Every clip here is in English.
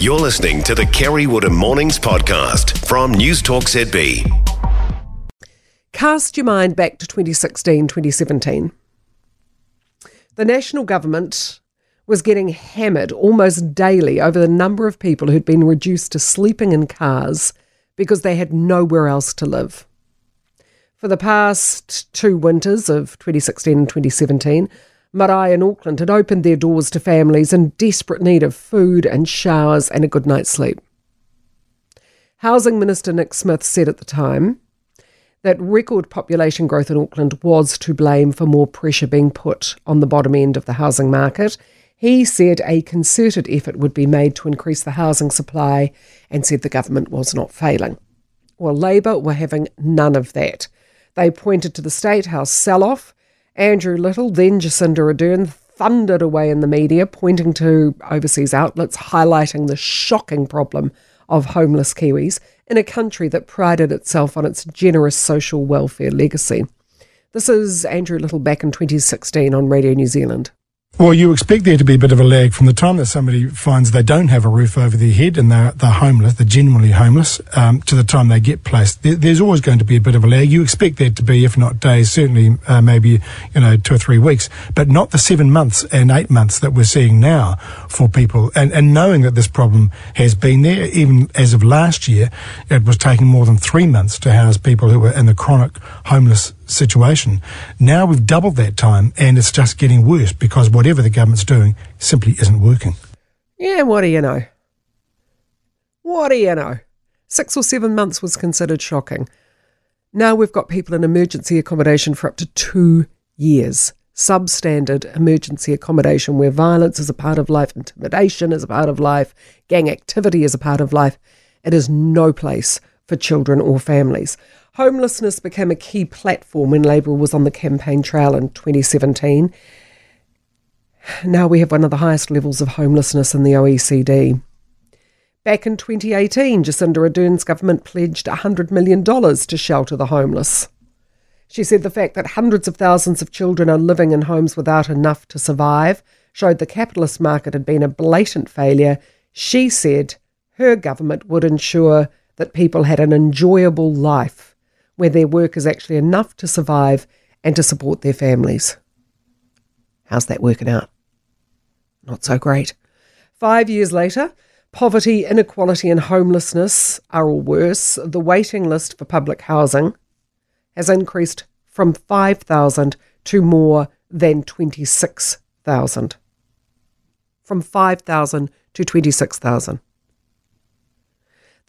You're listening to the Kerre Woodham Mornings podcast from News Talk ZB. Cast your mind back to 2016, 2017. The national government was getting hammered almost daily over the number of people who'd been reduced to sleeping in cars because they had nowhere else to live. For the past two winters of 2016 and 2017, Marae in Auckland had opened their doors to families in desperate need of food and showers and a good night's sleep. Housing Minister Nick Smith said at the time that record population growth in Auckland was to blame for more pressure being put on the bottom end of the housing market. He said a concerted effort would be made to increase the housing supply and said the government was not failing. Well, Labour were having none of that. They pointed to the State House sell off Andrew Little, then Jacinda Ardern, thundered away in the media, pointing to overseas outlets highlighting the shocking problem of homeless Kiwis in a country that prided itself on its generous social welfare legacy. This is Andrew Little back in 2016 on Radio New Zealand. Well, you expect there to be a bit of a lag from the time that somebody finds they don't have a roof over their head and they're, they're homeless, they're genuinely homeless, um, to the time they get placed. There, there's always going to be a bit of a lag. You expect that to be, if not days, certainly uh, maybe, you know, two or three weeks, but not the seven months and eight months that we're seeing now for people. And, and knowing that this problem has been there, even as of last year, it was taking more than three months to house people who were in the chronic homeless situation. Now we've doubled that time and it's just getting worse because whatever the government's doing simply isn't working. Yeah, what do you know? What do you know? Six or seven months was considered shocking. Now we've got people in emergency accommodation for up to two years. Substandard emergency accommodation where violence is a part of life, intimidation is a part of life, gang activity is a part of life. It is no place for children or families. Homelessness became a key platform when Labour was on the campaign trail in 2017. Now we have one of the highest levels of homelessness in the OECD. Back in 2018, Jacinda Ardern's government pledged $100 million to shelter the homeless. She said the fact that hundreds of thousands of children are living in homes without enough to survive showed the capitalist market had been a blatant failure. She said her government would ensure that people had an enjoyable life where their work is actually enough to survive and to support their families. How's that working out? Not so great. Five years later, poverty, inequality, and homelessness are all worse. The waiting list for public housing has increased from 5,000 to more than 26,000. From 5,000 to 26,000.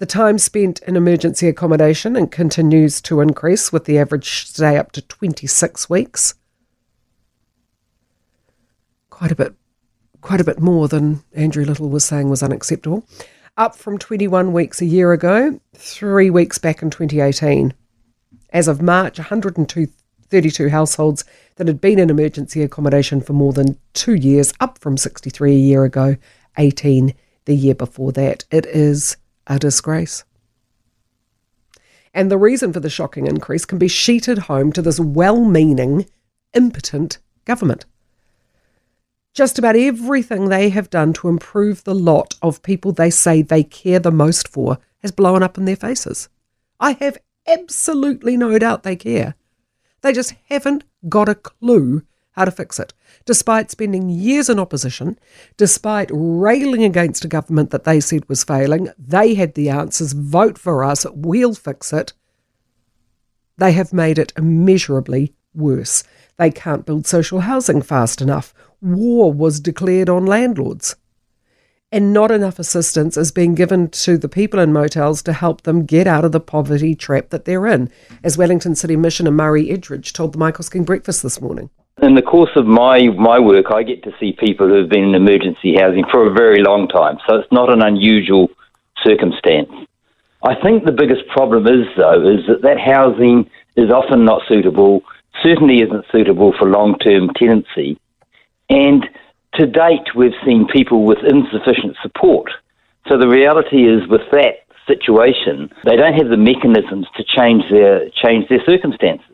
The time spent in emergency accommodation and continues to increase with the average stay up to 26 weeks. Quite a bit quite a bit more than Andrew Little was saying was unacceptable. Up from 21 weeks a year ago, 3 weeks back in 2018. As of March, 132 households that had been in emergency accommodation for more than 2 years, up from 63 a year ago, 18 the year before that. It is a disgrace. And the reason for the shocking increase can be sheeted home to this well meaning, impotent government. Just about everything they have done to improve the lot of people they say they care the most for has blown up in their faces. I have absolutely no doubt they care. They just haven't got a clue how to fix it. Despite spending years in opposition, despite railing against a government that they said was failing, they had the answers vote for us, we'll fix it. They have made it immeasurably worse. They can't build social housing fast enough. War was declared on landlords and not enough assistance is being given to the people in motels to help them get out of the poverty trap that they're in, as Wellington City Missioner Murray Edridge told the Mike Hosking Breakfast this morning. In the course of my, my work, I get to see people who have been in emergency housing for a very long time, so it's not an unusual circumstance. I think the biggest problem is, though, is that that housing is often not suitable, certainly isn't suitable for long term tenancy, and to date, we've seen people with insufficient support. So the reality is, with that situation, they don't have the mechanisms to change their change their circumstances.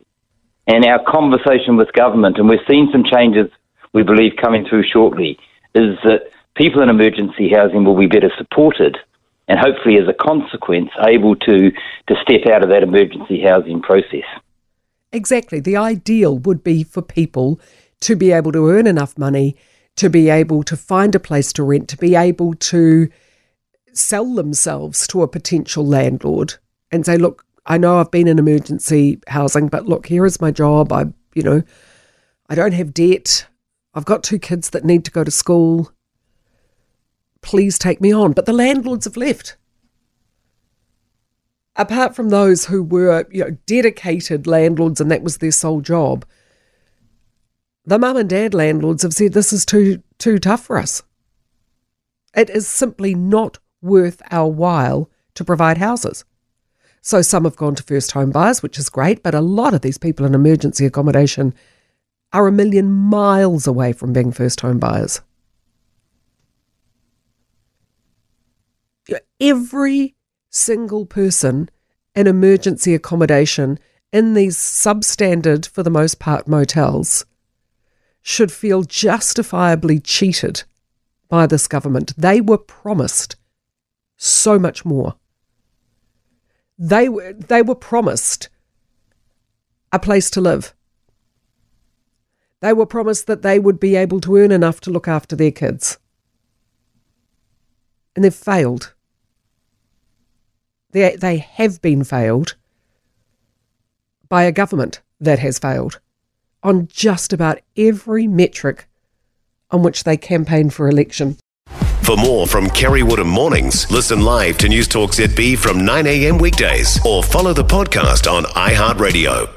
And our conversation with government, and we've seen some changes, we believe, coming through shortly, is that people in emergency housing will be better supported and hopefully, as a consequence, able to, to step out of that emergency housing process. Exactly. The ideal would be for people to be able to earn enough money, to be able to find a place to rent, to be able to sell themselves to a potential landlord and say, look, I know I've been in emergency housing, but look, here is my job. I, you know, I don't have debt. I've got two kids that need to go to school. Please take me on. But the landlords have left. Apart from those who were, you know, dedicated landlords and that was their sole job, the mum and dad landlords have said this is too too tough for us. It is simply not worth our while to provide houses. So some have gone to first home buyers, which is great, but a lot of these people in emergency accommodation are a million miles away from being first home buyers. Every single person in emergency accommodation in these substandard, for the most part, motels should feel justifiably cheated by this government. They were promised so much more. They were, they were promised a place to live. They were promised that they would be able to earn enough to look after their kids. And they've failed. They, they have been failed by a government that has failed on just about every metric on which they campaign for election. For more from Kerre Woodham Mornings, listen live to News Talk ZB from 9am weekdays or follow the podcast on iHeartRadio.